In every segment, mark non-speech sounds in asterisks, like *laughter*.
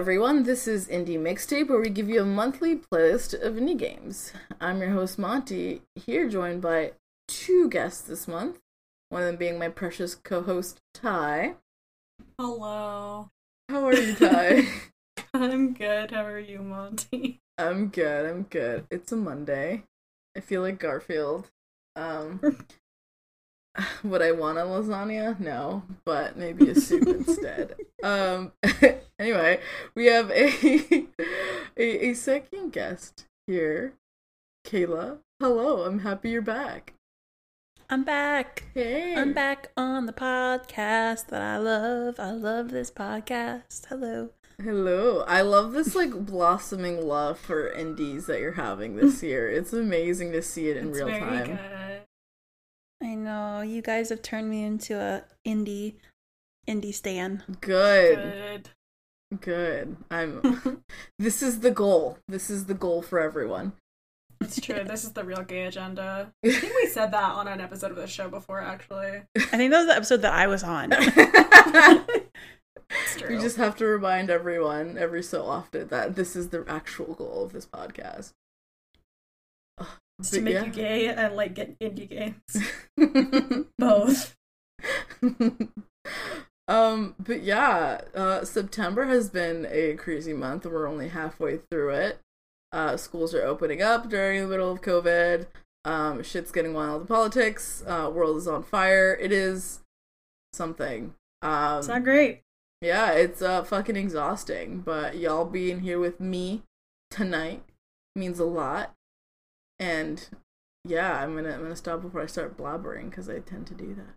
Everyone. This is Indie Mixtape, where we give you a monthly playlist of indie games. I'm your host, Monty, here joined by two guests this month, one of them being my precious co host, Ty. Hello. How are you, Ty? *laughs* I'm good. How are you, Monty? I'm good, I'm good. It's a Monday. I feel like Garfield. Um, *laughs* *laughs* would I want a lasagna? No, but maybe a soup *laughs* instead. Um, *laughs* anyway, we have a, a a second guest here, Kayla. Hello, I'm happy you're back. I'm back. Hey, I'm back on the podcast that I love. I love this podcast. Hello. Hello. I love this like blossoming love for indies that you're having this year. It's amazing to see it in it's real time. Good. I know you guys have turned me into a indie indie stan. Good. Good. Good. I'm *laughs* this is the goal. This is the goal for everyone. It's true. This is the real gay agenda. *laughs* I think we said that on an episode of the show before, actually. I think that was the episode that I was on. *laughs* It's true. we just have to remind everyone every so often that this is the actual goal of this podcast. To but make yeah. you gay and like get indie games. *laughs* Both. *laughs* um but yeah uh september has been a crazy month we're only halfway through it uh schools are opening up during the middle of covid um shit's getting wild in politics uh world is on fire it is something um It's not great. yeah it's uh fucking exhausting but y'all being here with me tonight means a lot and yeah i'm gonna i'm gonna stop before i start blabbering because i tend to do that.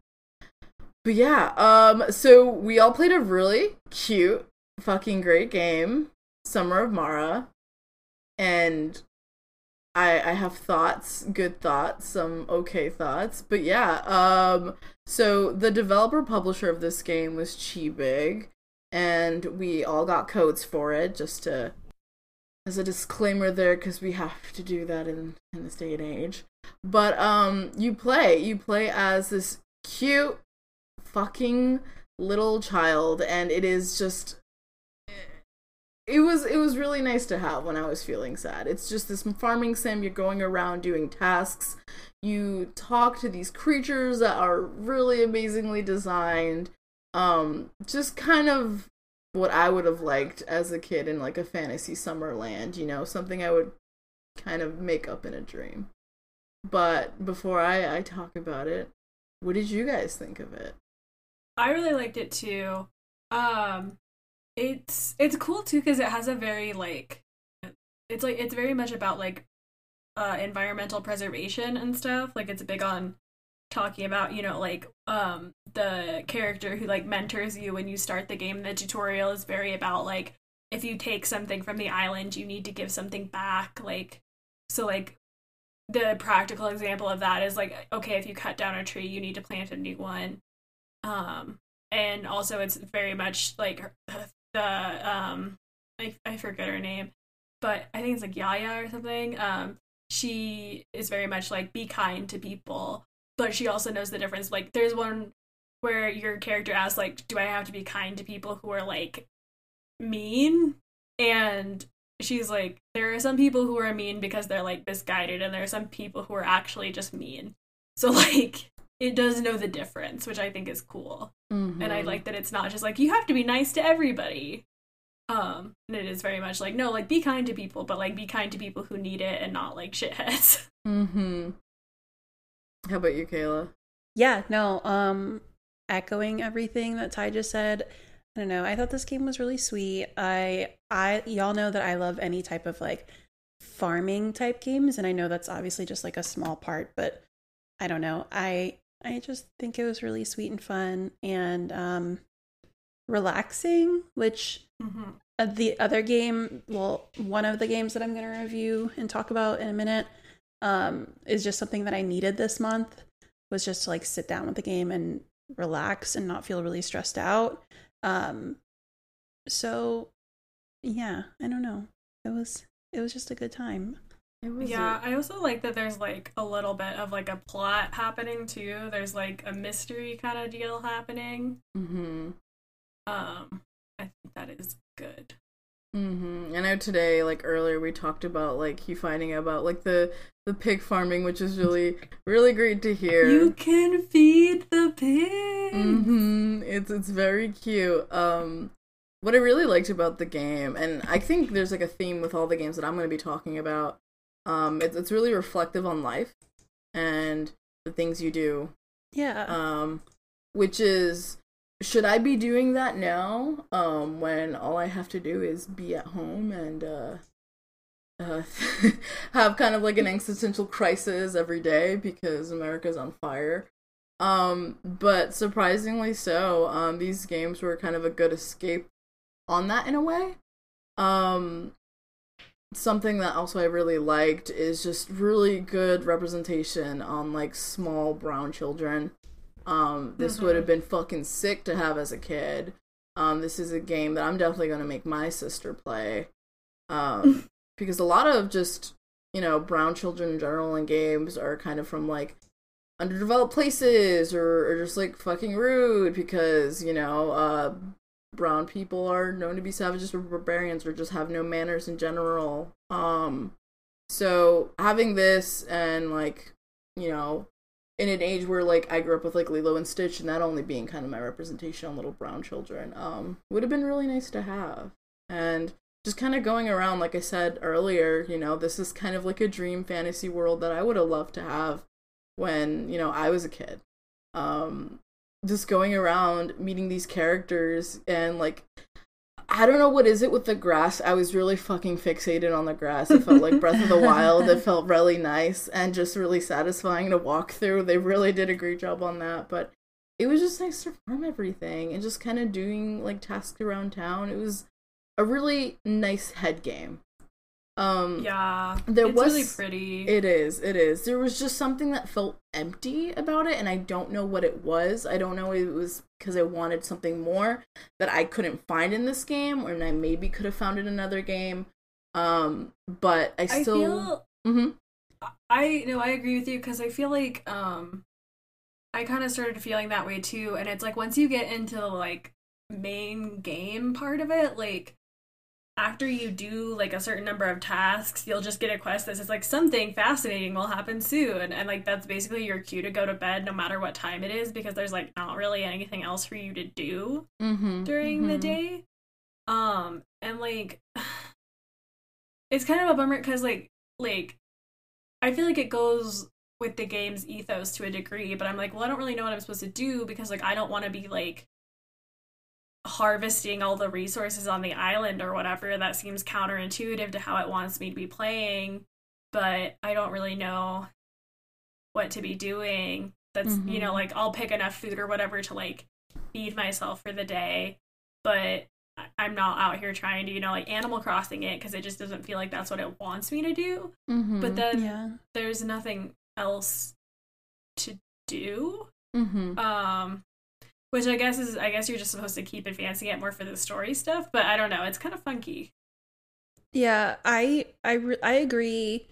But yeah, um, so we all played a really cute, fucking great game, Summer of Mara, and I I have thoughts, good thoughts, some okay thoughts, but yeah, um, so the developer publisher of this game was Chibig, and we all got codes for it just to as a disclaimer there because we have to do that in in this day and age. But um, you play you play as this cute fucking little child and it is just it was it was really nice to have when I was feeling sad. It's just this farming sim, you're going around doing tasks. You talk to these creatures that are really amazingly designed. Um just kind of what I would have liked as a kid in like a fantasy summer land, you know, something I would kind of make up in a dream. But before I I talk about it, what did you guys think of it? I really liked it too. Um, it's it's cool too because it has a very like, it's like it's very much about like, uh, environmental preservation and stuff. Like it's big on talking about you know like um the character who like mentors you when you start the game. The tutorial is very about like if you take something from the island, you need to give something back. Like so like the practical example of that is like okay if you cut down a tree you need to plant a new one um and also it's very much like the um I, I forget her name but i think it's like yaya or something um she is very much like be kind to people but she also knows the difference. Like there's one where your character asks like do i have to be kind to people who are like mean? And she's like there are some people who are mean because they're like misguided and there are some people who are actually just mean. So *laughs* like it does know the difference which i think is cool. And i Mhm. like that it's not just like you have to be nice to everybody. Um and it is very much like no like be kind to people but like be kind to people who need it and not like shitheads. *laughs* Mm-hmm. How about you, Kayla? Yeah, no, um echoing everything that Ty just said. I don't know. I thought this game was really sweet. I I y'all know that I love any type of like farming type games and I know that's obviously just like a small part, but I don't know. I I just think it was really sweet and fun and um relaxing, which mm-hmm. the other game, well, one of the games that I'm going to review and talk about in a minute, um, is just something that I needed this month. Was just to like sit down with the game and relax and not feel really stressed out. Um, so yeah, I don't know. It was it was just a good time. It was Yeah, I also like that there's like a little bit of like a plot happening too. There's like a mystery kind of deal happening. Mm-hmm. Um, I think that is good. Mm-hmm. I know today, like earlier, we talked about like you finding about like the the pig farming, which is really really great to hear. You can feed the pig. Mm-hmm. It's it's very cute. Um, what I really liked about the game, and I think there's like a theme with all the games that I'm going to be talking about. Um, it's it's really reflective on life and the things you do. Yeah. Um, which is should I be doing that now? Um, when all I have to do is be at home and uh, uh, *laughs* have kind of like an existential crisis every day because America's on fire. Um, but surprisingly so, um, these games were kind of a good escape on that in a way. Um, something that also I really liked is just really good representation on like small brown children. Um, this Mm-hmm. would have been fucking sick to have as a kid. Um, this is a game that I'm definitely going to make my sister play. Um, *laughs* because a lot of just, you know, brown children in general in games are kind of from like underdeveloped places or, or just like fucking rude because, you know, uh, brown people are known to be savages or barbarians or just have no manners in general. Um, so having this and like, you know, in an age where like I grew up with like Lilo and Stitch and that only being kind of my representation on little brown children, um, would have been really nice to have. And just kind of going around, like I said earlier, you know, this is kind of like a dream fantasy world that I would have loved to have when, you know, I was a kid. Um, just going around meeting these characters and like I don't know what is it with the grass. I was really fucking fixated on the grass. It felt like Breath of the Wild. It felt really nice and just really satisfying to walk through. They really did a great job on that, but it was just nice to farm everything and just kind of doing like tasks around town. It was a really nice head game. Um Yeah, There it's was- really pretty. it is, it is. There was just something that felt empty about it, and I don't know what it was. I don't know if it was because I wanted something more that I couldn't find in this game, or I maybe could have found in another game. Um, but I I still. feel hmm I no, I agree with you because I feel like um I kind of started feeling that way too and it's like once you get into the like main game part of it like after you do like a certain number of tasks you'll just get a quest that says like something fascinating will happen soon. And like that's basically your cue to go to bed no matter what time it is because there's like not really anything else for you to do hmm during the day. Um, and like, *sighs* it's kind of a bummer because like, like, I feel like it goes with the game's ethos to a degree, but I'm like, well, I don't really know what I'm supposed to do because like I don't want to be like harvesting all the resources on the island or whatever. That seems counterintuitive to how it wants me to be playing, but I don't really know what to be doing. That's you know, Mhm. like I'll pick enough food or whatever to like feed myself for the day, but I'm not out here trying to, you know, like Animal Crossing it because it just doesn't feel like that's what it wants me to do. hmm But then yeah. there's nothing else to do. hmm Um, which I guess is I guess you're just supposed to keep advancing it more for the story stuff, but I don't know. It's kind of funky. Yeah, I I re- I agree.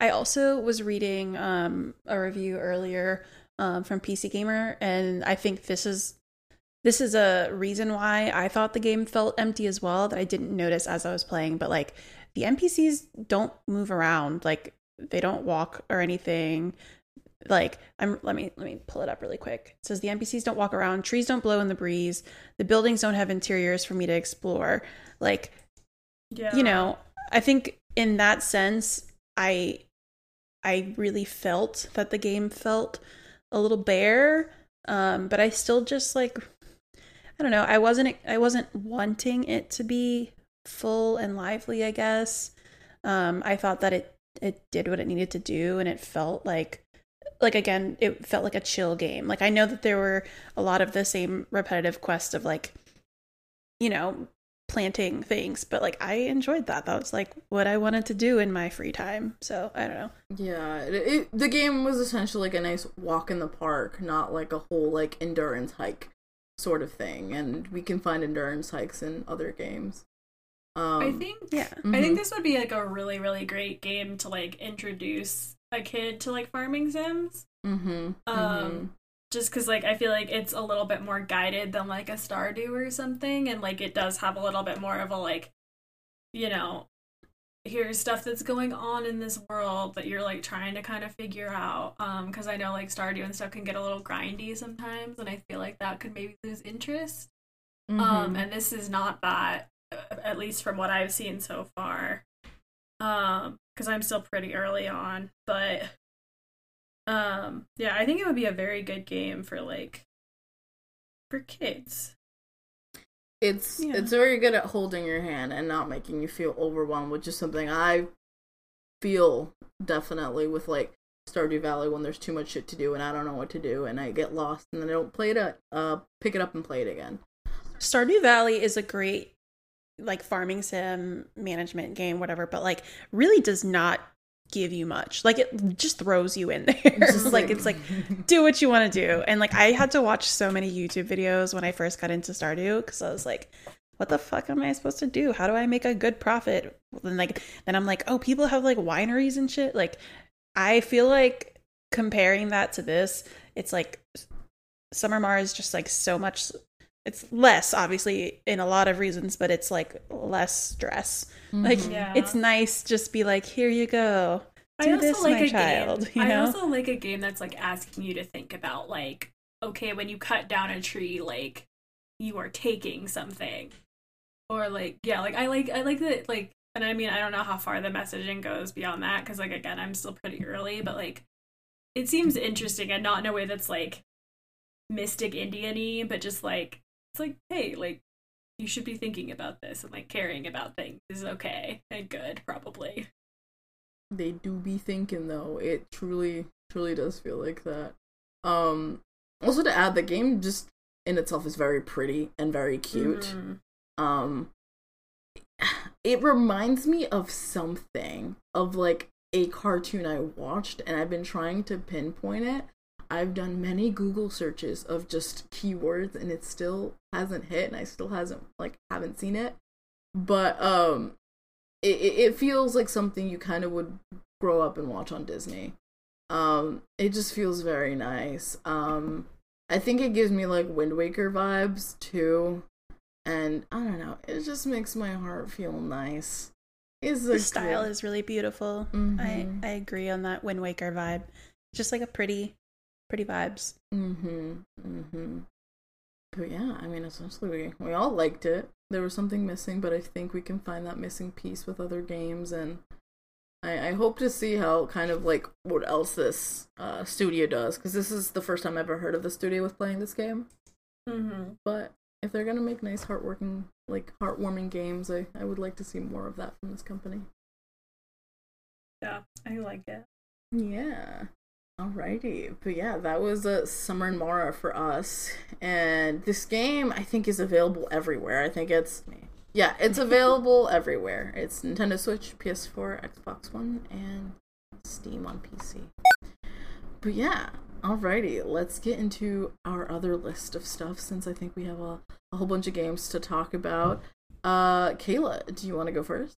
I also was reading um a review earlier um from PC Gamer and I think this is this is a reason why I thought the game felt empty as well that I didn't notice as I was playing, but like the NPCs don't move around, like they don't walk or anything. Like I'm let me let me pull it up really quick. It says the NPCs don't walk around, trees don't blow in the breeze, the buildings don't have interiors for me to explore. Like Yeah. you know i think in that sense i i really felt that the game felt a little bare um but i still just like i don't know i wasn't i wasn't wanting it to be full and lively i guess um i thought that it it did what it needed to do and it felt like like again it felt like a chill game like i know that there were a lot of the same repetitive quests of like you know planting things but like i enjoyed that that was like what i wanted to do in my free time so i don't know Yeah, it, it, the game was essentially like a nice walk in the park, not like a whole like endurance hike sort of thing. And we can find endurance hikes in other games. Um, I think yeah I mhm. think this would be like a really really great game to like introduce a kid to like farming sims. Mm-hmm. Um, just because like I feel like it's a little bit more guided than like a Stardew or something, and like it does have a little bit more of a like you know, here's stuff that's going on in this world that you're like trying to kind of figure out. Um, because I know like Stardew and stuff can get a little grindy sometimes, and I feel like that could maybe lose interest. Mm-hmm. Um, and this is not that, uh, at least from what I've seen so far. Um, because I'm still pretty early on, but um, yeah, I think it would be a very good game for like for kids. it's Yeah. it's very good at holding your hand and not making you feel overwhelmed, which is something I feel definitely with like Stardew Valley when there's too much shit to do and I don't know what to do and I get lost and then I don't play it at, uh pick it up and play it again. Stardew Valley is a great like farming sim management game, whatever, but like really does not give you much. Like it just throws you in *laughs* there. Just like it's like *laughs* do what you want to do. And like I had to watch so many YouTube videos when I first got into Stardew because I was like, what the fuck am I supposed to do? How do I make a good profit? Then like then I'm like, oh, people have like wineries and shit. Like I feel like comparing that to this, it's like Summer Mars just like so much it's less obviously in a lot of reasons, but it's like less stress. Like Mhm. Yeah. it's nice just be like, here you go. I also this, like my a child. game. You I also like a game that's like asking you to think about like, okay, when you cut down a tree, like you are taking something, or like yeah, like I like I like that like, and I mean I don't know how far the messaging goes beyond that because like again I'm still pretty early, but like it seems interesting and not in a way that's like mystic Indian-y, but just like it's like hey like you should be thinking about this and like caring about things is okay and good probably. they do be thinking though it truly truly does feel like that um also to add the game just in itself is very pretty and very cute Mhm. um it reminds me of something of like a cartoon i watched and i've been trying to pinpoint it i've done many google searches of just keywords and it still hasn't hit and i still hasn't like haven't seen it but um it, it feels like something you kind of would grow up and watch on disney um it just feels very nice um i think it gives me like wind waker vibes too and I don't know, it just makes my heart feel nice. It's The style is really beautiful. I Mhm. I agree on that Wind Waker vibe. Just like a pretty pretty vibes. Mm-hmm. Mm-hmm. But yeah, I mean, essentially, we we all liked it. There was something missing, but I think we can find that missing piece with other games, and I, I hope to see how kind of like what else this uh, studio does, because this is the first time I've ever heard of the studio with playing this game. Mm-hmm. But if they're gonna make nice, heartworking, like heartwarming games, I I would like to see more of that from this company. Yeah, I like it. Yeah. Alrighty. But yeah, that was a Summer and Mara for us. And this game, I think, is available everywhere. I think it's. Yeah, it's available *laughs* everywhere. It's Nintendo Switch, PS4, Xbox One, and Steam on PC. But yeah, alrighty. Let's get into our other list of stuff since I think we have a, a whole bunch of games to talk about. Uh, Kayla, do you want to go first?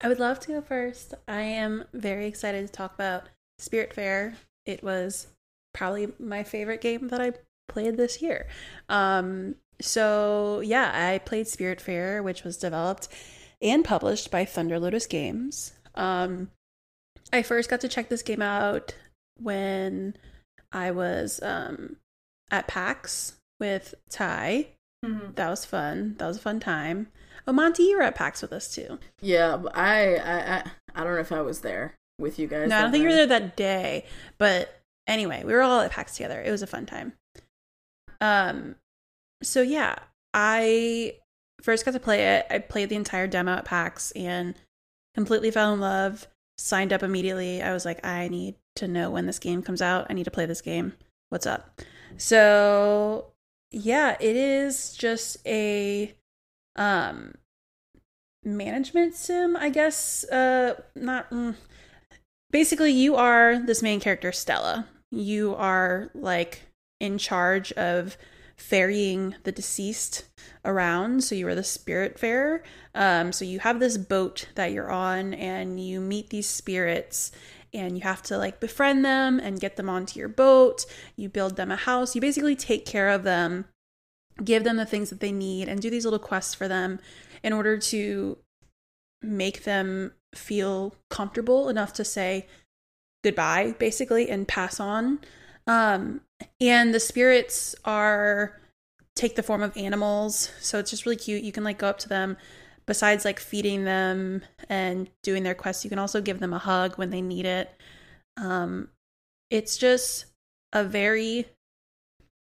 I would love to go first. I am very excited to talk about Spiritfarer. It was probably my favorite game that I played this year. Um, so yeah, I played Spiritfarer, which was developed and published by Thunder Lotus Games. Um, I first got to check this game out when I was um, at PAX with Ty. Mm-hmm. That was fun. That was a fun time. Oh, Monty, you were at PAX with us too. Yeah, I, I, I, I don't know if I was there with you guys. No, I don't think you were there that day. But anyway, we were all at PAX together. It was a fun time. Um, so yeah, I first got to play it. I played the entire demo at PAX and completely fell in love. Signed up immediately. I was like, I need to know when this game comes out. I need to play this game. What's up? So yeah, it is just a um management sim, I guess. Uh, not. Mm, basically you are this main character stella. You are like in charge of ferrying the deceased around. So you are the spirit farer. Um, so you have this boat that you're on and you meet these spirits and you have to like befriend them and get them onto your boat. You build them a house. You basically take care of them give them the things that they need and do these little quests for them in order to make them feel comfortable enough to say goodbye basically and pass on. Um and the spirits are take the form of animals so it's just really cute. You can like go up to them. Besides like feeding them and doing their quests you can also give them a hug when they need it. Um it's just a very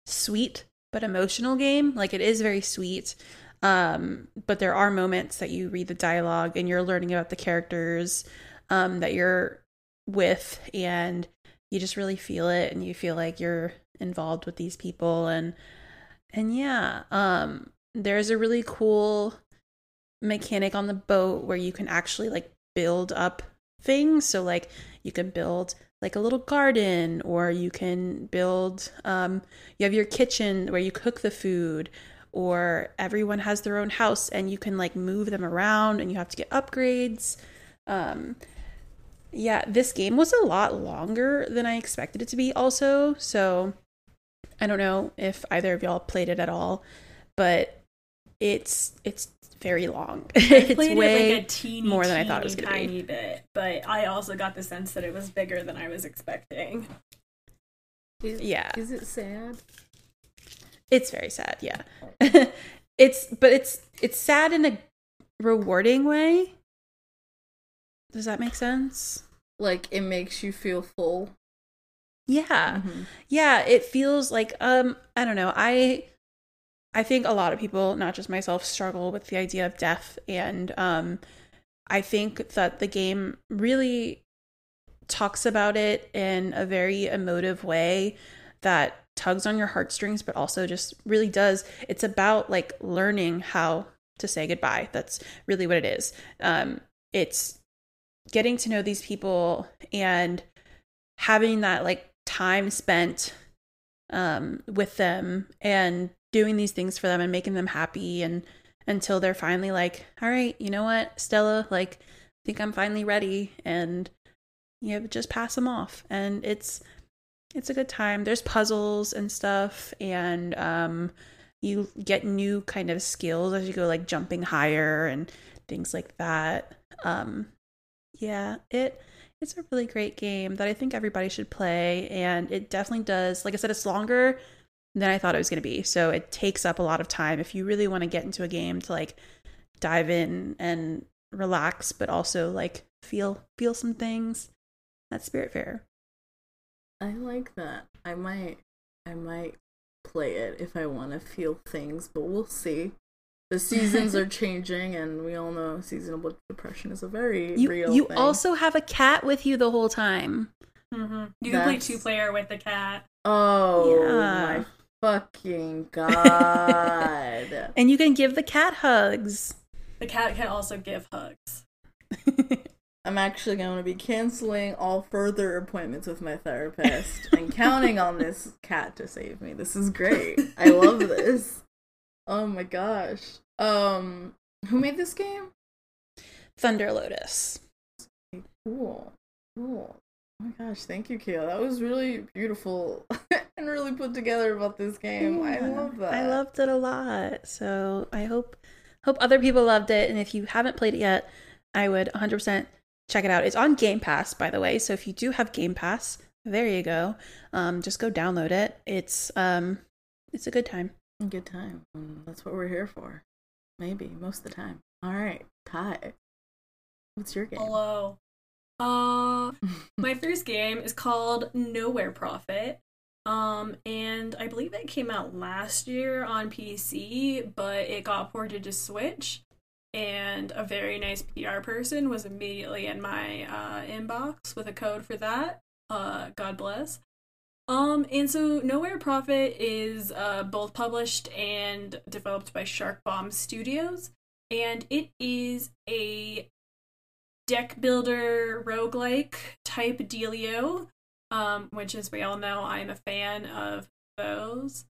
sweet but emotional game. Like it is very sweet um but there are moments that you read the dialogue and you're learning about the characters um that you're with and you just really feel it and you feel like you're involved with these people. And and yeah um there's a really cool mechanic on the boat where you can actually like build up things. So like you can build like a little garden or you can build um you have your kitchen where you cook the food or everyone has their own house and you can like move them around and you have to get upgrades um yeah, this game was a lot longer than I expected it to be, also. So I don't know if either of y'all played it at all, but it's it's very long. *laughs* I it's way it like a teeny, more than I thought it was gonna be. tiny bit, but I also got the sense that it was bigger than I was expecting. Is, Yeah. Is it sad? It's very sad, yeah. *laughs* it's but it's it's sad in a rewarding way. Does that make sense? Like it makes you feel full. Yeah. Mhm. yeah it feels like um i don't know i i think a lot of people not just myself struggle with the idea of death and um i think that the game really talks about it in a very emotive way that tugs on your heartstrings but also just really does. It's about like learning how to say goodbye. That's really what it is. Um it's getting to know these people and having that like time spent um with them and doing these things for them and making them happy and until they're finally like all right you know what stella like i think i'm finally ready and you know just pass them off. And it's it's a good time there's puzzles and stuff and um you get new kind of skills as you go like jumping higher and things like that um yeah it it's a really great game that I think everybody should play. And it definitely does, like I said, it's longer than I thought it was going to be. So it takes up a lot of time if you really want to get into a game to like dive in and relax, but also like feel feel some things. That's Spiritfarer. I like that. I might I might play it if I want to feel things, but we'll see. The seasons are *laughs* changing and we all know seasonal depression is a very You real you thing. also have a cat with you the whole time. Mm-hmm. You can play two player with the cat. Oh Yeah. my fucking *laughs* god. And you can give the cat hugs. The cat can also give hugs. *laughs* I'm actually going to be canceling all further appointments with my therapist and counting on this cat to save me. This is great. I love *laughs* this. Oh my gosh. Um who made this game? Thunder Lotus. Cool. Cool. Oh my gosh, thank you, Kayla. That was really beautiful *laughs* and really put together about this game. I Yeah, love that. I loved it a lot. So I hope hope other people loved it. And if you haven't played it yet, I would 100% check it out. It's on Game Pass, by the way. So if you do have Game Pass, there you go. Um, just go download it. It's um, it's a good time. Good time. Mm, That's what we're here for. Maybe most of the time. All right, Ty. What's your game? Hello. Uh, *laughs* my first game is called Nowhere Prophet. Um, and I believe it came out last year on PC, but it got ported to Switch. And a very nice PR person was immediately in my uh, inbox with a code for that. Uh, God bless. Um, and so Nowhere Prophet is uh, both published and developed by Shark Bomb Studios, and it is a deck builder roguelike type dealio, um, which as we all know, I'm a fan of those.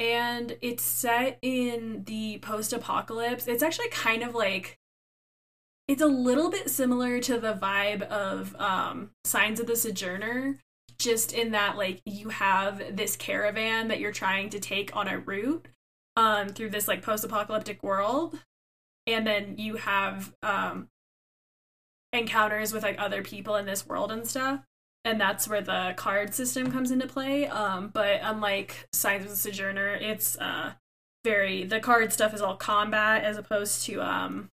And it's set in the post apocalypse. It's actually kind of like it's a little bit similar to the vibe of um, Signs of the Sojourner, just in that like you have this caravan that you're trying to take on a route um, through this like post-apocalyptic world, and then you have um, encounters with like other people in this world and stuff and that's where the card system comes into play. Um but unlike signs of the sojourner it's uh very the card stuff is all combat as opposed to um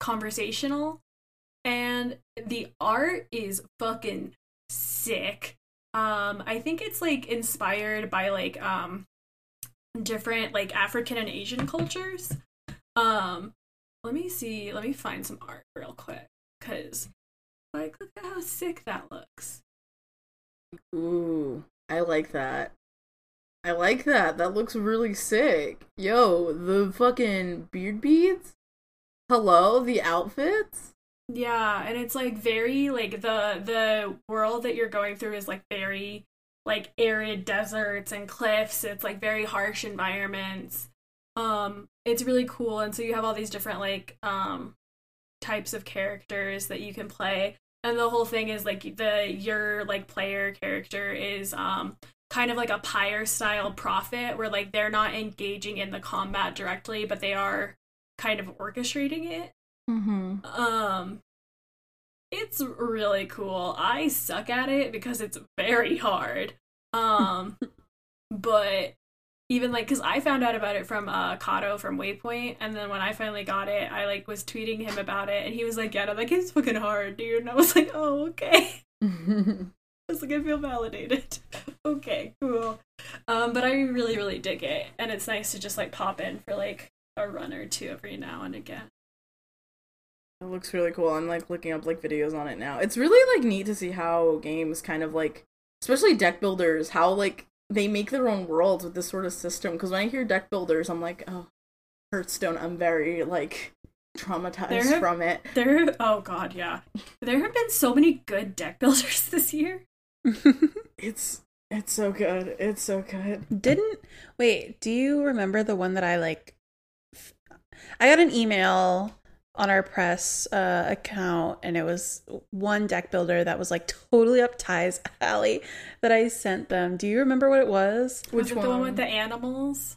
conversational. And the art is fucking sick. Um i think it's like inspired by like um different like african and asian cultures. Um let me see let me find some art real quick because like look at how sick that looks Ooh, I like that. I like that. That looks really sick. Yo, the fucking beard beads? Hello, the outfits? Yeah, and it's like very like the the world that you're going through is like very like arid deserts and cliffs. It's like very harsh environments. Um it's really cool and so you have all these different like um types of characters that you can play. And the whole thing is like the your like player character is um kind of like a pyre style prophet where like they're not engaging in the combat directly but they are kind of orchestrating it Mm-hmm. um, it's really cool. I suck at it because it's very hard. Um, *laughs* but even like, cause I found out about it from uh Kato from Waypoint, and then when I finally got it, I like was tweeting him about it, and he was like, "Yeah, no, that game's fucking hard, dude." And I was like, "Oh, okay." *laughs* I was like, I feel validated. *laughs* okay, cool. Um, but I really, really dig it, and it's nice to just like pop in for like a run or two every now and again. It looks really cool. I'm like looking up like videos on it now. It's really like neat to see how games kind of like, especially deck builders, how like they make their own worlds with this sort of system. Because when I hear deck builders, I'm like, oh, Hearthstone. I'm very like traumatized There have- from it. There, oh god, yeah. There have been so many good deck *laughs* builders this year. *laughs* It's it's so good. It's so good. Didn't wait, do you remember the one that I like f- I got an email on our press uh, account and it was one deck builder that was like totally up Ty's alley that I sent them. Do you remember what it was? Was it the one with the animals?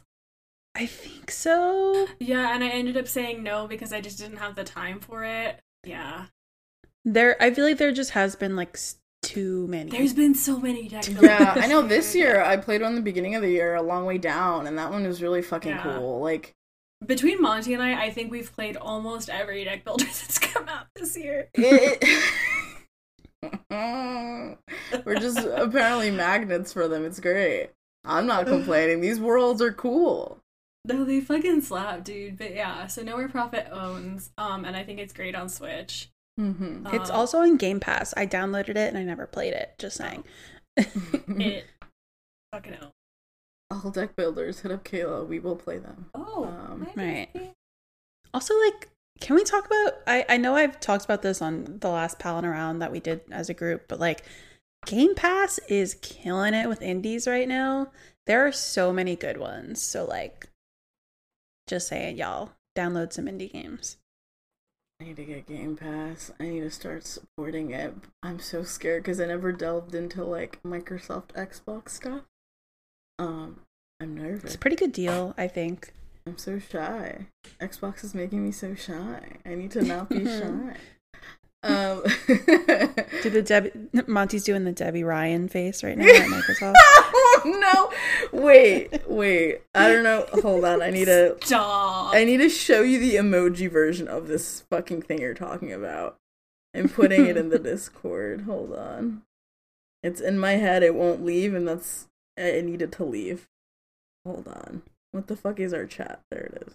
I think so. Yeah, and I ended up saying no because I just didn't have the time for it. Yeah. There I feel like there just has been like too many. There's been so many deck builders. Yeah, I know. This year I played one in the beginning of the year, a long way down, and that one was really fucking Yeah. cool. Like Between Monty and I, I think we've played almost every deck builder *laughs* that's come out this year. it. *laughs* *laughs* We're just apparently magnets for them. It's great. I'm not complaining. These worlds are cool. No, they fucking slap, dude. But yeah, so Nowhere Prophet owns, um, and I think it's great on Switch. Mm-hmm. It's Uh, also on Game Pass. I downloaded it and I never played it, just saying. it fucking owns. All deck builders, hit up Kayla. We will play them. Oh, Um, right. Also, like, can we talk about? I I know I've talked about this on the last Palin around that we did as a group, but like, Game Pass is killing it with indies right now. There are so many good ones. So like, just saying, y'all download some indie games. I need to get Game Pass. I need to start supporting it. I'm so scared because I never delved into like Microsoft Xbox stuff. Um, I'm nervous. It's a pretty good deal, I think. I'm so shy. Xbox is making me so shy. I need to not be *laughs* shy. Um, Do the Debby Monty's doing the Debby Ryan face right now at Microsoft? *laughs* oh no! Wait, wait. I don't know. Hold on. I need to. Stop. I need to show you the emoji version of this fucking thing you're talking about. I'm putting it in the *laughs* Discord. Hold on. It's in my head. It won't leave, and that's. I needed to leave. Hold on. What the fuck is our chat? There it is.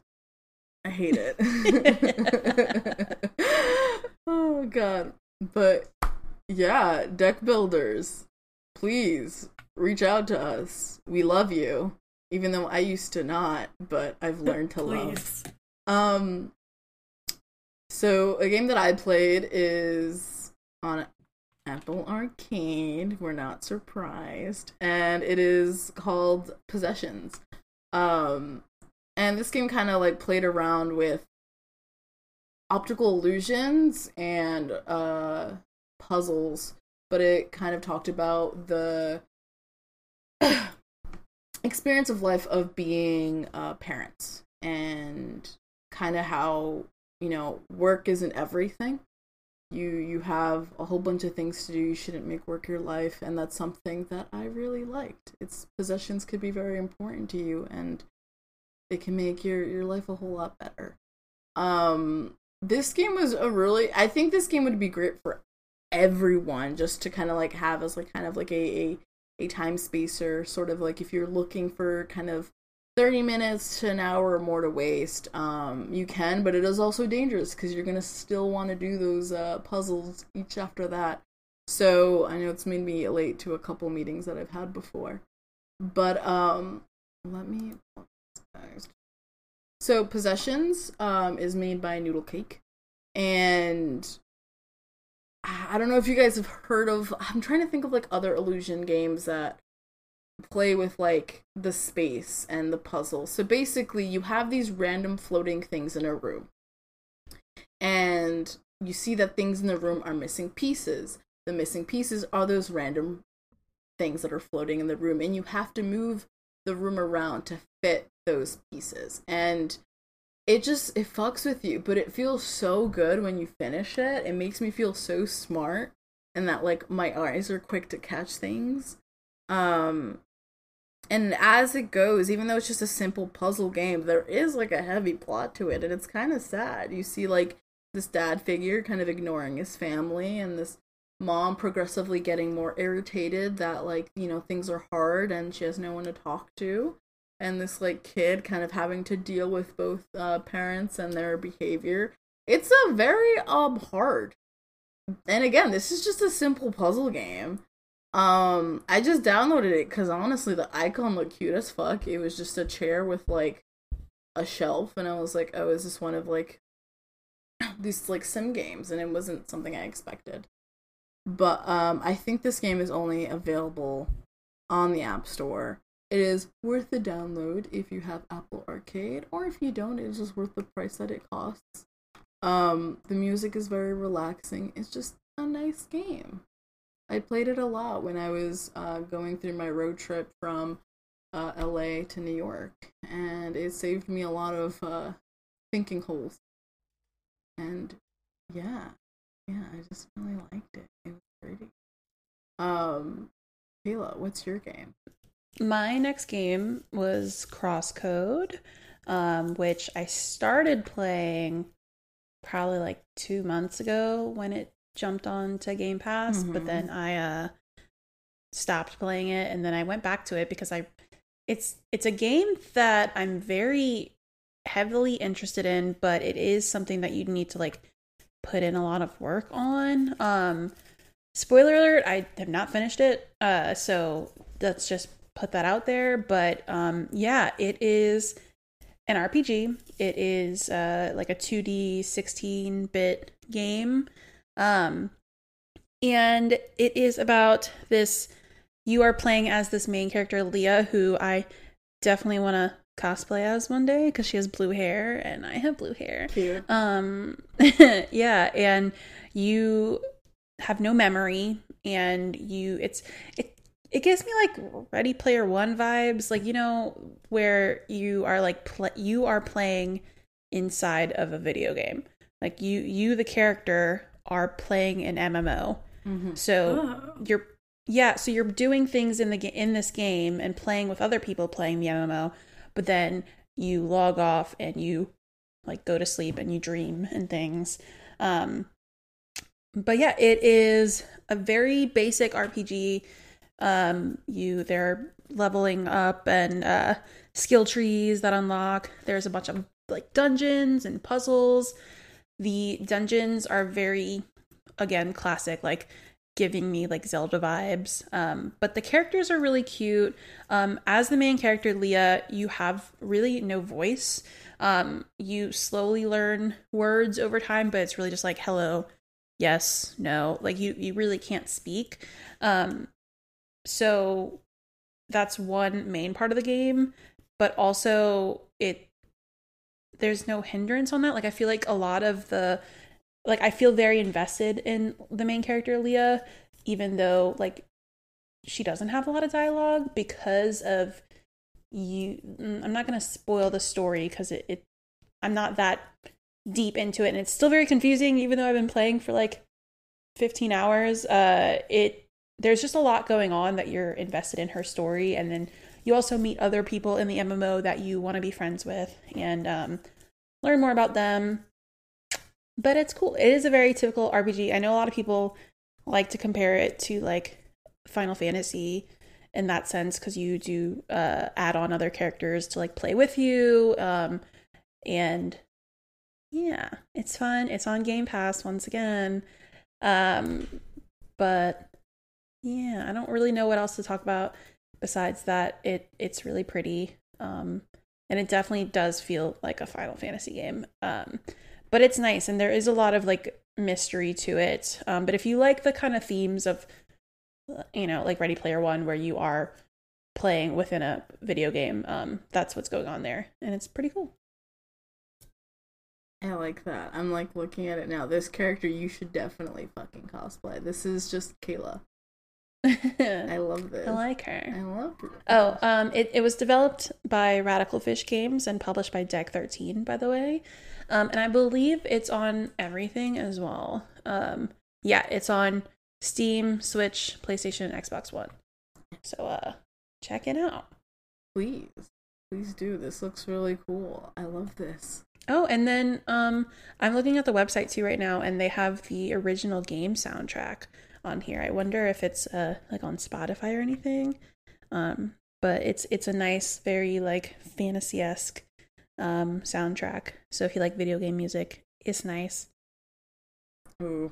I hate it. *laughs* *laughs* oh god. But yeah, deck builders, please reach out to us. We love you. Even though I used to not, but I've learned to love. Um so a game that I played is on Apple Arcade. We're not surprised. And it is called Possessions. Um and this game kind of like played around with optical illusions and uh puzzles, but it kind of talked about the *clears throat* experience of life of being uh parents and kind of how you know work isn't everything you you have a whole bunch of things to do. You shouldn't make work your life, and that's something that I really liked. Its possessions could be very important to you, and it can make your your life a whole lot better. Um, this game was a really. I think this game would be great for everyone, just to kind of like have as like kind of like a a, a time spacer, sort of like if you're looking for kind of 30 minutes to an hour or more to waste um, you can but it is also dangerous because you're gonna still want to do those uh, puzzles each after that. So i know it's made me late to a couple meetings that i've had before but um let me so possessions um is made by Noodlecake and i don't know if you guys have heard of i'm trying to think of like other illusion games that play with like the space and the puzzle. So basically, you have these random floating things in a room. And you see that things in the room are missing pieces. The missing pieces are those random things that are floating in the room and you have to move the room around to fit those pieces. And it just it fucks with you, but it feels so good when you finish it. It makes me feel so smart and that like my eyes are quick to catch things. Um and as it goes, even though it's just a simple puzzle game, there is like a heavy plot to it, and it's kind of sad. You see, like, this dad figure kind of ignoring his family, and this mom progressively getting more irritated that, like, you know, things are hard and she has no one to talk to. And this, like, kid kind of having to deal with both uh, parents and their behavior. It's a very, um, hard. And again, this is just a simple puzzle game um, I just downloaded it because honestly, the icon looked cute as fuck. It was just a chair with like a shelf, and I was like, oh, is this one of like *clears throat* these like sim games? And it wasn't something I expected. But um, I think this game is only available on the App Store. It is worth the download if you have Apple Arcade, or if you don't, it's just worth the price that it costs. Um, the music is very relaxing. It's just a nice game. I played it a lot when I was uh, going through my road trip from uh, LA to New York, and it saved me a lot of uh, thinking holes. And yeah, yeah, I just really liked it. It was pretty. Um, Kayla, what's your game? My next game was Crosscode, um, which I started playing probably like two months ago when it jumped on to Game Pass, mm-hmm. but then I uh stopped playing it and then I went back to it because I it's it's a game that I'm very heavily interested in, but it is something that you need to like put in a lot of work on. Um spoiler alert, I have not finished it. Uh so let's just put that out there, but um yeah, it is an RPG. It is uh like a 2D 16-bit game um, and it is about this. You are playing as this main character, Lea, who I definitely want to cosplay as one day because she has blue hair and I have blue hair. Cute. Um, *laughs* yeah, and you have no memory, and you it's it it gives me like Ready Player One vibes, like you know where you are like pl- you are playing inside of a video game, like you you the character are playing an MMO. Mm-hmm. So oh. you're yeah, so you're doing things in the in this game and playing with other people playing the MMO, but then you log off and you like go to sleep and you dream and things. Um but yeah, it is a very basic RPG. Um you they're leveling up and uh skill trees that unlock. There's a bunch of like dungeons and puzzles the dungeons are very, again, classic, like giving me like Zelda vibes. Um, but the characters are really cute. Um, as the main character, Lea, you have really no voice. Um, you slowly learn words over time, but it's really just like hello, yes, no. Like you, you really can't speak. Um, so that's one main part of the game, but also it there's no hindrance on that. Like I feel like a lot of the like I feel very invested in the main character Lea, even though like she doesn't have a lot of dialogue because of you mm, I'm not gonna spoil the story because it, it I'm not that deep into it and it's still very confusing even though I've been playing for like 15 hours. Uh, it there's just a lot going on that you're invested in her story, and then you also meet other people in the MMO that you want to be friends with and um, learn more about them. But it's cool. It is a very typical RPG. I know a lot of people like to compare it to like Final Fantasy in that sense because you do uh, add on other characters to like play with you. Um, and yeah, it's fun. It's on Game Pass once again. Um, but yeah, I don't really know what else to talk about besides that. It it's really pretty. Um, and it definitely does feel like a Final Fantasy game. Um, but it's nice, and there is a lot of like mystery to it. Um, but if you like the kind of themes of, you know, like Ready Player One, where you are playing within a video game, um, that's what's going on there, and it's pretty cool. I like that. I'm like looking at it now. This character you should definitely fucking cosplay. This is just Kayla. *laughs* I love this. I like her. I love it. Oh, um, it, it was developed by Radical Fish Games and published by Deck 13, by the way. Um, and I believe it's on everything as well. Um, yeah, it's on Steam, Switch, PlayStation, and Xbox One. So, uh, check it out. Please. Please do. This looks really cool. I love this. Oh, and then um, I'm looking at the website too right now, and they have the original game soundtrack on here. I wonder if it's uh, like on Spotify or anything. Um, but it's it's a nice, very like fantasy esque um, soundtrack. So if you like video game music, it's nice. Ooh,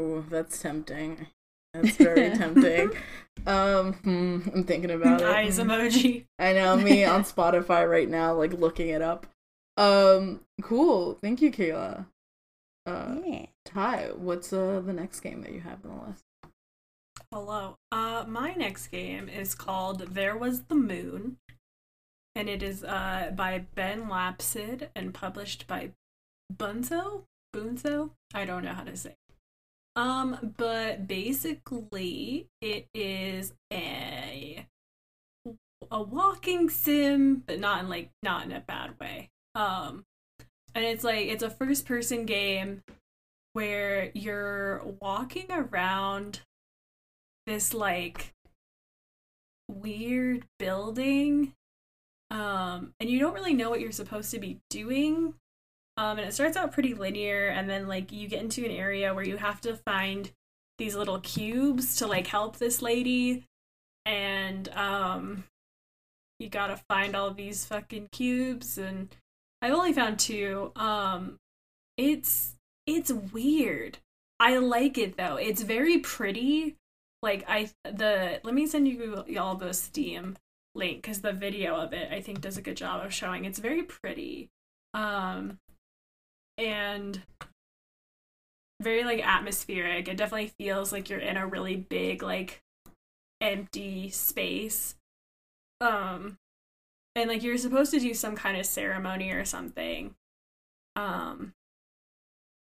ooh, that's tempting. That's very *laughs* tempting. Um, hmm, I'm thinking about it. Eyes emoji. *laughs* I know me on Spotify right now, like looking it up. Um, cool. Thank you, Kayla. Uh, Yeah. Ty, what's uh the next game that you have on the list? Hello. Uh, my next game is called There Was the Moon, and it is uh by Ben Lapsid and published by Bunzo. Bunzo. I don't know how to say. Um, but basically, it is a a walking sim, but not in like not in a bad way. Um, and it's like it's a first person game where you're walking around this like weird building um and you don't really know what you're supposed to be doing um and it starts out pretty linear and then like you get into an area where you have to find these little cubes to like help this lady and um you gotta find all these fucking cubes and i've only found two um it's it's weird. I like it though. It's very pretty. Like i the let me send you y'all the steam link because the video of it i think does a good job of showing. It's very pretty. Um and very like atmospheric. It definitely feels like you're in a really big like empty space. Um and like you're supposed to do some kind of ceremony or something. Um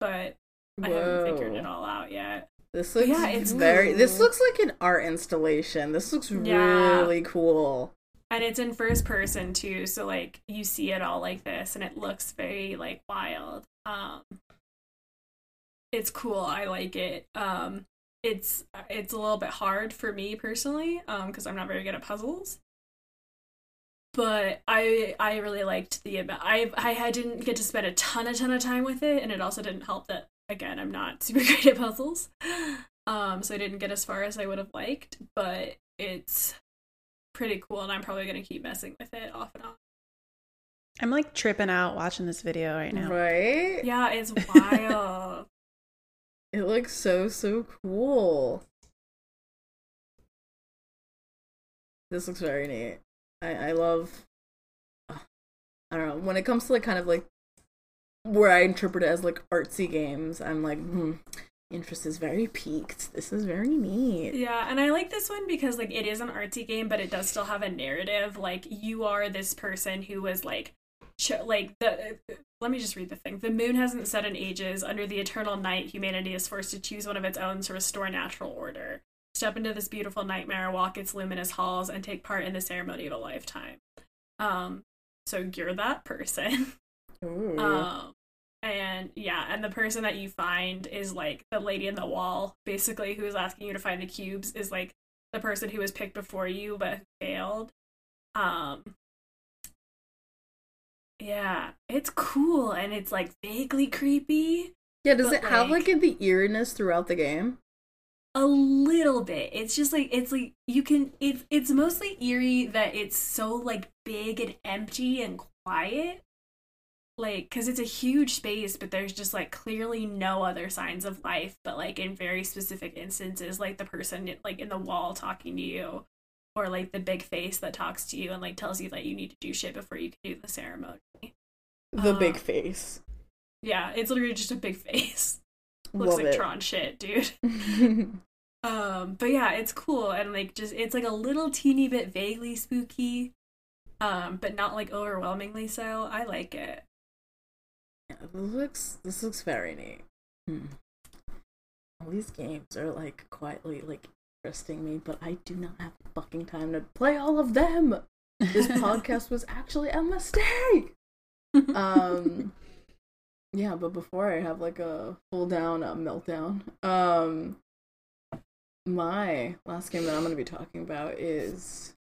but i haven't figured it all out yet This looks Yeah, it's very. This looks like an art installation. This looks Yeah. really cool. and it's in first person too so like you see it all like this and it looks very like wild um it's cool i like it um it's it's a little bit hard for me personally um because i'm not very good at puzzles but i i really liked the amount i i didn't get to spend a ton a ton of time with it and it also didn't help that again i'm not *laughs* super great at puzzles um so i didn't get as far as i would have liked but it's pretty cool and i'm probably going to keep messing with it off and on I'm like tripping out watching this video right now. Right? yeah it's *laughs* wild It looks so so cool. This looks very neat. I I love. I don't know when it comes to like kind of like where I interpret it as like artsy games. I'm like, hmm, interest is very peaked. This is very neat. Yeah, and I like this one because like it is an artsy game, but it does still have a narrative. Like you are this person who was like, ch- like the. Let me just read the thing. The moon hasn't set in ages. Under the eternal night, humanity is forced to choose one of its own to restore natural order. Step into this beautiful nightmare, walk its luminous halls, and take part in the ceremony of a lifetime. Um, so you're that person. *laughs* Um, and yeah, and the person that you find is like the lady in the wall, basically, who is asking you to find the cubes, is like the person who was picked before you but failed. Um, yeah, it's cool and it's like vaguely creepy. Yeah, does it have like- like the eeriness throughout the game? A little bit. It's just like it's like you can it, it's mostly eerie that it's so like big and empty and quiet like because it's a huge space but there's just like clearly no other signs of life but like in very specific instances like the person like in the wall talking to you or like the big face that talks to you and like tells you that you need to do shit before you can do the ceremony. The Uh, big face. yeah it's literally just a big *laughs* face looks Love like it. tron shit dude *laughs* Um, but yeah, it's cool and like just it's like a little teeny bit vaguely spooky, um, but not like overwhelmingly so. I like it. Yeah, this looks this looks very neat. Hmm. All these games are like quietly like interesting me, but I do not have fucking time to play all of them. This *laughs* podcast was actually a mistake. *laughs* Um yeah, but before I have like a full down uh, meltdown, um my last game that I'm going to be talking about is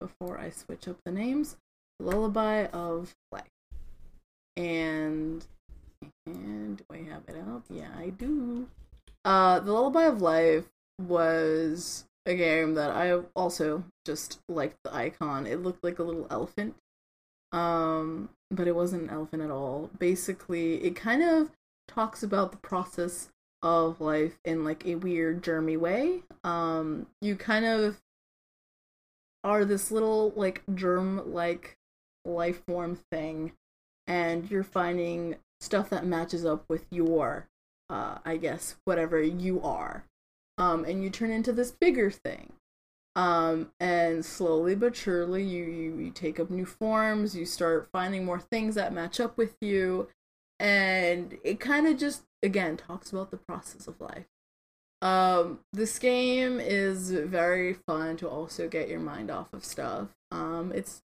before I switch up the names, Lullaby of Life. And and do I have it up? Yeah, I do. Uh The Lullaby of Life was a game that I also just liked the icon. It looked like a little elephant. Um but it wasn't an elephant at all. Basically, it kind of talks about the process of life in like a weird germy way. Um you kind of are this little like germ like life form thing and you're finding stuff that matches up with your uh I guess whatever you are. Um and you turn into this bigger thing. Um and slowly but surely you you, you take up new forms, you start finding more things that match up with you and it kind of just again talks about the process of life. Um, this game is very fun to also get your mind off of stuff. Um, it's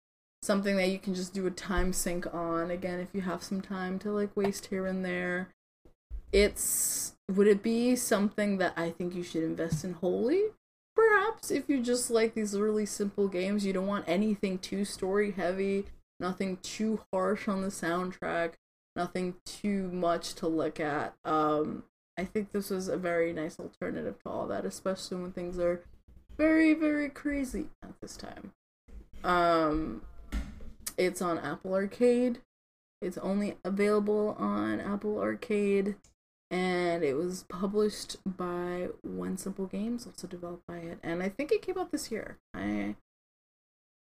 something that you can just do a time sync on again if you have some time to like waste here and there. It's would it be something that I think you should invest in wholly? Perhaps if you just like these really simple games, you don't want anything too story heavy, nothing too harsh on the soundtrack, nothing too much to look at. Um, I think this was a very nice alternative to all that, especially when things are very, very crazy at this time. Um, it's on Apple Arcade. It's only available on Apple Arcade, and it was published by One Simple Games, also developed by it. And I think it came out this year. I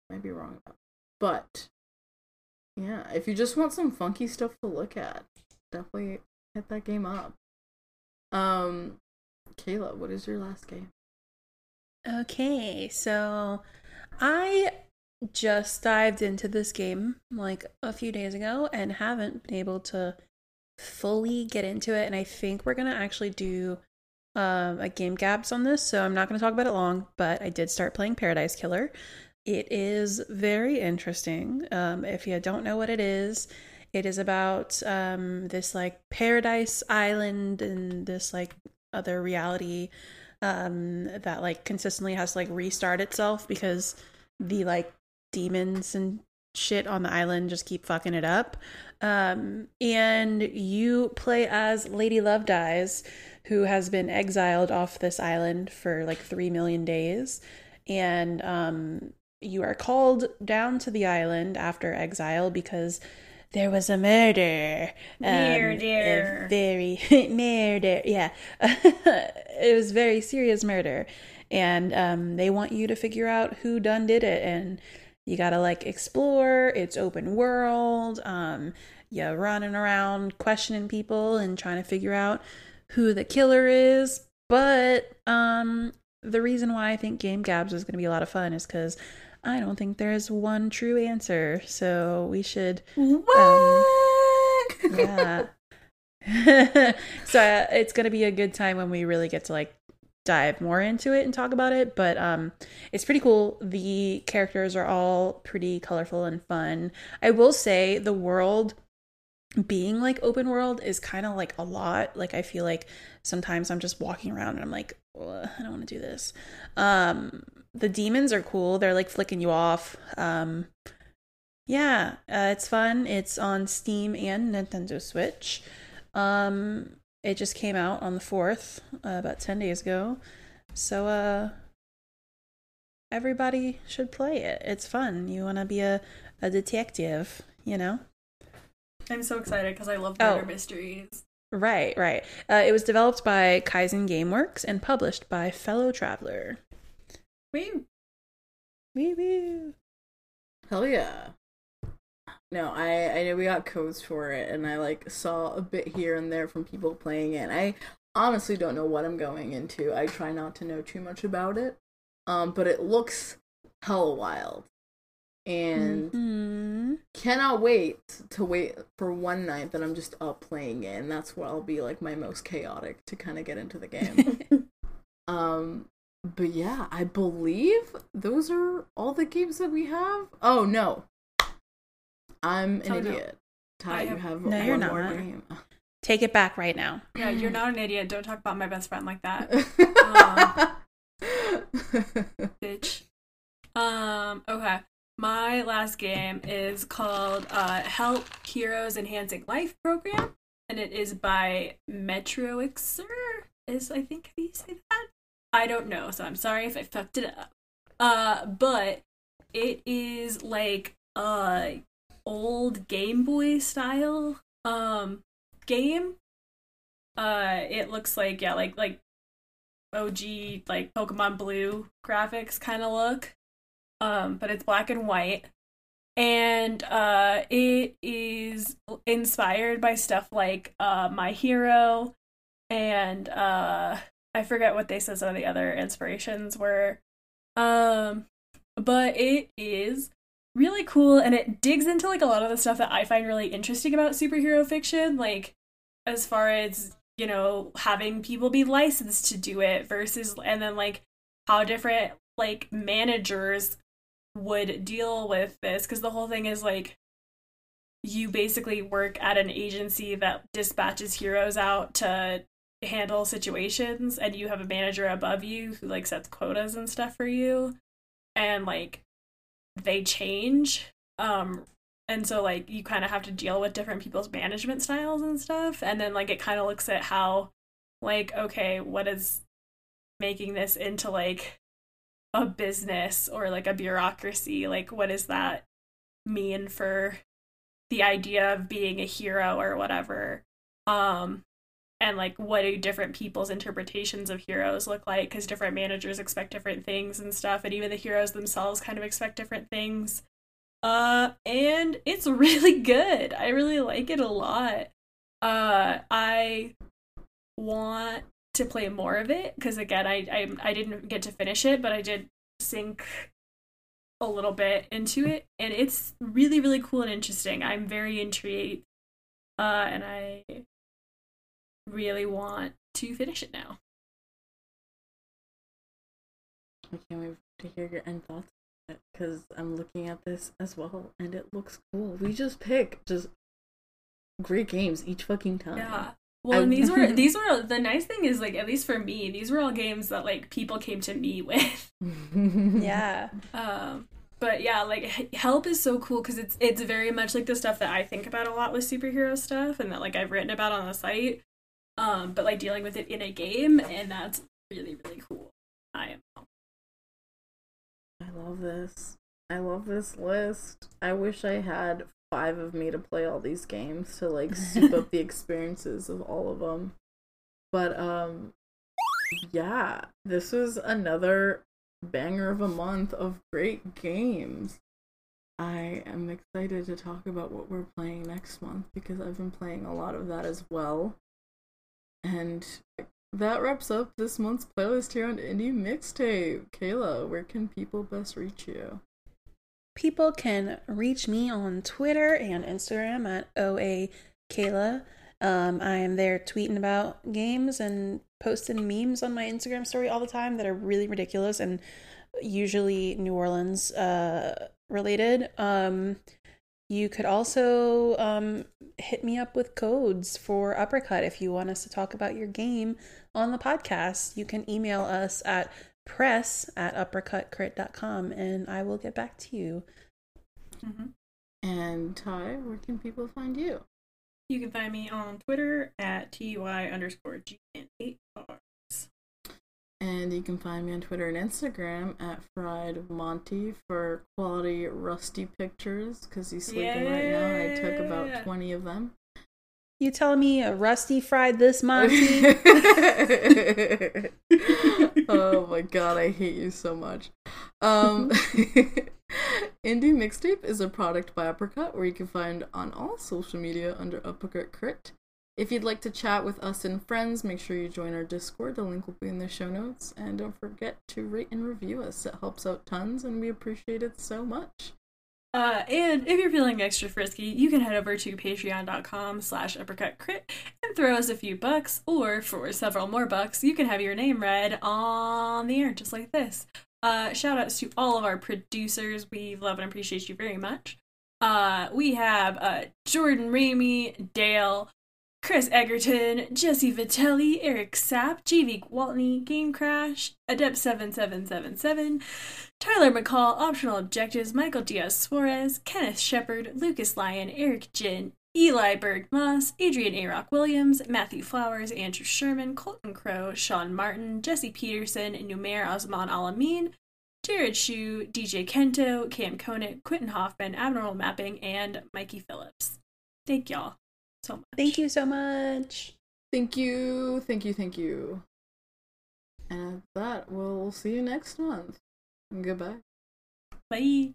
might be wrong about, but yeah, if you just want some funky stuff to look at, definitely hit that game up. Um, Kayla, what is your last game? Okay, so I just dived into this game like a few days ago and haven't been able to fully get into it. And I think we're gonna actually do um, a Game Gabs on this, so I'm not gonna talk about it long. But I did start playing Paradise Killer. It is very interesting. Um, if you don't know what it is, it is about um, this like paradise island and this like other reality um that like consistently has to like restart itself because the like demons and shit on the island just keep fucking it up um and you play as Lady Love Dies who has been exiled off this island for like 3 million days and um you are called down to the island after exile because there was a murder. Um, Murder. a very *laughs* murder. Yeah, *laughs* it was very serious murder, and um, they want you to figure out who done did it, and you gotta like explore. It's open world. Um, you're running around questioning people and trying to figure out who the killer is. But um, the reason why I think Game Gabs is going to be a lot of fun is because I don't think there's one true answer. So we should, What? yeah. *laughs* so uh, it's going to be a good time when we really get to like dive more into it and talk about it. But um, it's pretty cool. The characters are all pretty colorful and fun. I will say the world being like open world is kind of like a lot. Like I feel like sometimes I'm just walking around and I'm like, I don't want to do this. Um, the demons are cool. They're like flicking you off. Um, yeah, uh, it's fun. It's on Steam and Nintendo Switch. Um, it just came out on the fourth, uh, about ten days ago. So, uh, everybody should play it. It's fun. You want to be a a detective, you know? I'm so excited because I love Oh. murder mysteries. Right, right. Uh, it was developed by Kaizen Gameworks and published by Fellow Traveler. Wait, Woo woo. Hell yeah. No, I I know we got codes for it, and I like saw a bit here and there from people playing it. I honestly don't know what I'm going into. I try not to know too much about it, um, but it looks hella wild, and Mhm. cannot wait to wait for one night that I'm just up playing it, and that's where I'll be like my most chaotic to kind of get into the game. *laughs* Um, but yeah, I believe those are all the games that we have. Oh no, I'm an Oh, no. idiot. Ty, I you have- have No, one you're more not. game. *laughs* Take it back right now. yeah, you're not an idiot. Don't talk about my best friend like that, Um. *laughs* bitch. Um, okay. My last game is called uh, Help Heroes Enhancing Life Program, and it is by Metroixer. Is I think how you say that? I don't know, so I'm sorry if I fucked it up. Uh, but it is like uh old Game Boy style um game. Uh, it looks like yeah, like like OG like Pokemon Blue graphics kind of look. Um, but it's black and white. And uh it is inspired by stuff like uh My Hero and uh I forget what they said some of the other inspirations were. Um but it is really cool and it digs into like a lot of the stuff that I find really interesting about superhero fiction, like as far as you know having people be licensed to do it versus and then like how different like managers would deal with this because the whole thing is like you basically work at an agency that dispatches heroes out to handle situations and you have a manager above you who like sets quotas and stuff for you. And like they change um and so like you kind of have to deal with different people's management styles and stuff and then like it kind of looks at how like okay what is making this into like a business or like a bureaucracy? Like what does that mean for the idea of being a hero or whatever? Um and like what do different people's interpretations of heroes look like because different managers expect different things and stuff and even the heroes themselves kind of expect different things. Uh and it's *laughs* really good. I really like it a lot. Uh i want to play more of it because again I, I i didn't get to finish it but i did sink a little bit into it and it's really really cool and interesting. I'm very intrigued uh and i really want to finish it now I can't wait to hear your end thoughts because I'm looking at this as well, and it looks cool. We just pick just great games each fucking time. yeah well I- and these were *laughs* these were the nice thing is like at least for me these were all games that like people came to me *laughs* with Yeah. Um, but yeah, like Help is so cool because it's it's very much like the stuff that I think about a lot with superhero stuff, and that like I've written about on the site. Um, but like dealing with it in a game, and that's really really cool. I am. I love this. I love this list. I wish I had five of me to play all these games to like soup up *laughs* the experiences of all of them. But um yeah, this was another banger of a month of great games. I am excited to talk about what we're playing next month because I've been playing a lot of that as well. And that wraps up this month's playlist here on Indie Mixtape. Kayla, where can people best reach you? People can reach me on Twitter and Instagram at OA Kayla. Um, I am there tweeting about games and posting memes on my Instagram story all the time that are really ridiculous and usually New Orleans uh, related. Um, You could also um, hit me up with codes for Uppercut if you want us to talk about your game on the podcast. You can email us at press at uppercutcrit.com and I will get back to you. Mm-hmm. And Ty, where can people find you? You can find me on Twitter at TY underscore GN8R. And you can find me on Twitter and Instagram at Fried Monty for quality rusty pictures because he's sleeping right now. I took about 20 of them. You telling me a rusty fried this Monty? *laughs* oh my god, I hate you so much. Um, *laughs* Indie Mixtape is a product by Uppercut where you can find on all social media under Uppercut Crit. If you'd like to chat with us and friends, make sure you join our Discord. The link will be in the show notes. And don't forget to rate and review us. It helps out tons and we appreciate it so much. Uh, and if you're feeling extra frisky, you can head over to patreon.com slash uppercutcrit and throw us a few bucks, or for several more bucks, you can have your name read on the air, just like this. Uh, shout outs to all of our producers. We love and appreciate you very much. Uh, we have uh, Jordan Ramey, Dale, Chris Egerton, Jesse Vitelli, Eric Sapp, GV Waltney, Game Crash, Adept7777, Tyler McCall, Optional Objectives, Michael Diaz Suarez, Kenneth Shepard, Lucas Lyon, Eric Jin, Eli Berg Moss, Adrian A. Rock Williams, Matthew Flowers, Andrew Sherman, Colton Crow, Sean Martin, Jesse Peterson, Numair Osman Alamin, Jared Shu, DJ Kento, Cam Koenig, Quentin Hoffman, Abnormal Mapping, and Mikey Phillips. Thank y'all so much. Thank you so much. Thank you, thank you, thank you. And at that, we'll see you next month. Goodbye. Bye.